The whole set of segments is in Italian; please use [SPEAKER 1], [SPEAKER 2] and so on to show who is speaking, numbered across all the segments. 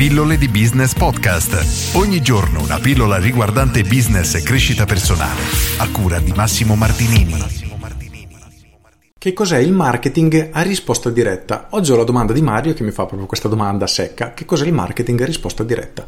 [SPEAKER 1] Pillole di Business Podcast. Ogni giorno una pillola riguardante business e crescita personale. A cura di Massimo Martinini.
[SPEAKER 2] Che cos'è il marketing a risposta diretta? Oggi ho la domanda di Mario che mi fa proprio questa domanda secca. Che cos'è il marketing a risposta diretta?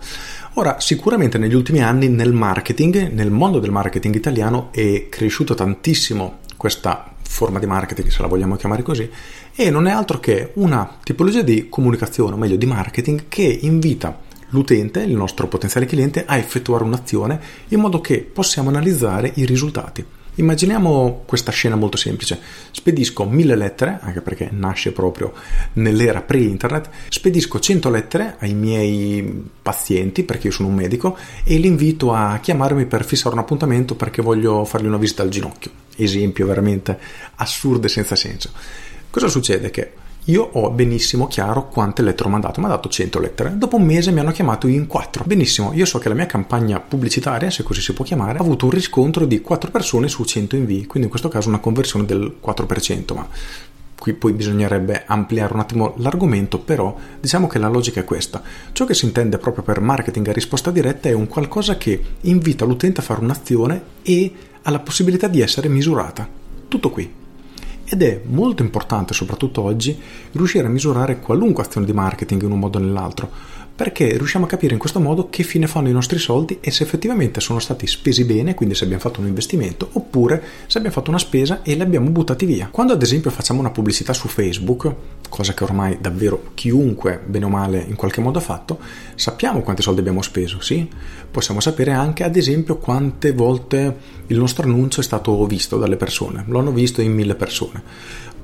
[SPEAKER 2] Ora, sicuramente negli ultimi anni nel marketing, nel mondo del marketing italiano, è cresciuto tantissimo questa forma di marketing, se la vogliamo chiamare così, e non è altro che una tipologia di comunicazione, o meglio di marketing, che invita l'utente, il nostro potenziale cliente, a effettuare un'azione in modo che possiamo analizzare i risultati. Immaginiamo questa scena molto semplice. Spedisco mille lettere, anche perché nasce proprio nell'era pre-internet, spedisco 100 lettere ai miei pazienti, perché io sono un medico, e li invito a chiamarmi per fissare un appuntamento perché voglio fargli una visita al ginocchio. Esempio veramente assurdo e senza senso. Cosa succede? Che io ho benissimo chiaro quante lettere ho mandato, mi ha dato 100 lettere. Dopo un mese mi hanno chiamato in 4. Benissimo, io so che la mia campagna pubblicitaria, se così si può chiamare, ha avuto un riscontro di 4 persone su 100 invii, quindi in questo caso una conversione del 4%, ma qui poi bisognerebbe ampliare un attimo l'argomento, però diciamo che la logica è questa. Ciò che si intende proprio per marketing a risposta diretta è un qualcosa che invita l'utente a fare un'azione e ha la possibilità di essere misurata. Tutto qui ed è molto importante, soprattutto oggi, riuscire a misurare qualunque azione di marketing in un modo o nell'altro, perché riusciamo a capire in questo modo che fine fanno i nostri soldi e se effettivamente sono stati spesi bene, quindi se abbiamo fatto un investimento, oppure se abbiamo fatto una spesa e li abbiamo buttati via. Quando ad esempio facciamo una pubblicità su Facebook, cosa che ormai davvero chiunque, bene o male, in qualche modo ha fatto, sappiamo quanti soldi abbiamo speso, sì? Possiamo sapere anche ad esempio quante volte il nostro annuncio è stato visto dalle persone, lo hanno visto in mille persone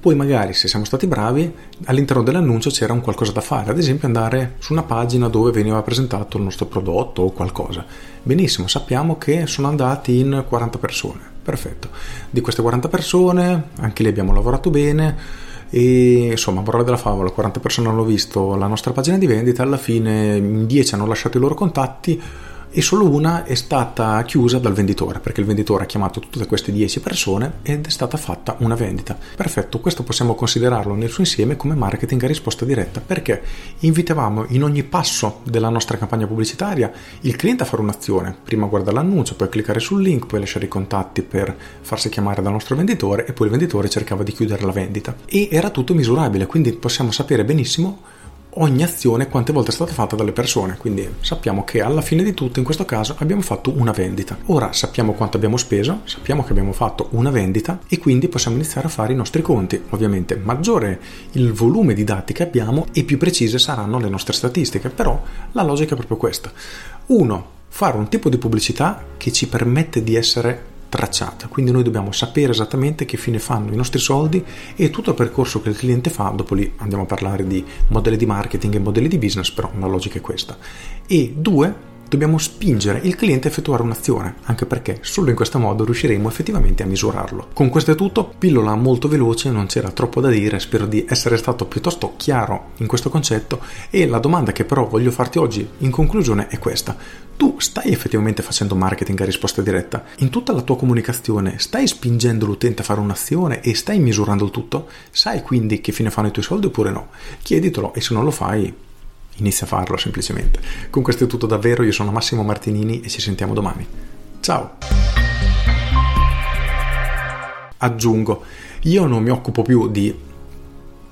[SPEAKER 2] poi magari se siamo stati bravi all'interno dell'annuncio c'era un qualcosa da fare, ad esempio andare su una pagina dove veniva presentato il nostro prodotto o qualcosa. Benissimo, sappiamo che sono andati in 40 persone, perfetto. Di queste 40 persone anche lì abbiamo lavorato bene e insomma, morale della favola, 40 persone hanno visto la nostra pagina di vendita, alla fine in 10 hanno lasciato i loro contatti e solo una è stata chiusa dal venditore perché il venditore ha chiamato tutte queste 10 persone ed è stata fatta una vendita. Perfetto, questo possiamo considerarlo nel suo insieme come marketing a risposta diretta perché invitavamo in ogni passo della nostra campagna pubblicitaria il cliente a fare un'azione, prima guardare l'annuncio, poi cliccare sul link, poi lasciare i contatti per farsi chiamare dal nostro venditore e poi il venditore cercava di chiudere la vendita. E era tutto misurabile, quindi possiamo sapere benissimo ogni azione quante volte è stata fatta dalle persone, quindi sappiamo che alla fine di tutto in questo caso abbiamo fatto una vendita. Ora sappiamo quanto abbiamo speso, sappiamo che abbiamo fatto una vendita e quindi possiamo iniziare a fare i nostri conti. Ovviamente maggiore il volume di dati che abbiamo e più precise saranno le nostre statistiche, però la logica è proprio questa. Uno, fare un tipo di pubblicità che ci permette di essere tracciata, quindi noi dobbiamo sapere esattamente che fine fanno i nostri soldi e tutto il percorso che il cliente fa, dopo lì andiamo a parlare di modelli di marketing e modelli di business, però la logica è questa. E due, dobbiamo spingere il cliente a effettuare un'azione, anche perché solo in questo modo riusciremo effettivamente a misurarlo. Con questo è tutto, pillola molto veloce, non c'era troppo da dire, spero di essere stato piuttosto chiaro in questo concetto e la domanda che però voglio farti oggi in conclusione è questa. Tu stai effettivamente facendo marketing a risposta diretta? In tutta la tua comunicazione stai spingendo l'utente a fare un'azione e stai misurando il tutto? Sai quindi che fine fanno i tuoi soldi oppure no? Chieditelo e se non lo fai inizia a farlo semplicemente. Con questo è tutto davvero, io sono Massimo Martinini e ci sentiamo domani. Ciao! Aggiungo, io non mi occupo più di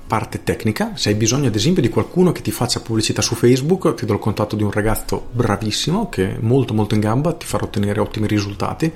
[SPEAKER 2] parte tecnica, se hai bisogno ad esempio di qualcuno che ti faccia pubblicità su Facebook, ti do il contatto di un ragazzo bravissimo che è molto molto in gamba, ti farà ottenere ottimi risultati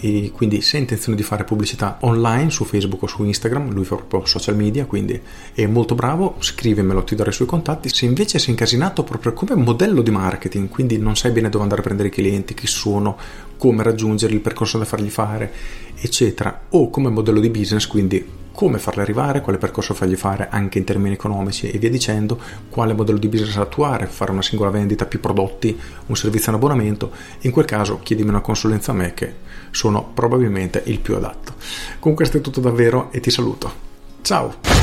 [SPEAKER 2] e quindi se hai intenzione di fare pubblicità online su Facebook o su Instagram, lui fa proprio social media, quindi è molto bravo, scrivemelo, ti darò i suoi contatti. Se invece sei incasinato proprio come modello di marketing, quindi non sai bene dove andare a prendere i clienti, chi sono, come raggiungerli, il percorso da fargli fare, eccetera, o come modello di business, quindi come farli arrivare, quale percorso fargli fare anche in termini economici e via dicendo, quale modello di business attuare, fare una singola vendita, più prodotti, un servizio in abbonamento, in quel caso chiedimi una consulenza a me che sono probabilmente il più adatto. Con questo è tutto davvero e ti saluto. Ciao!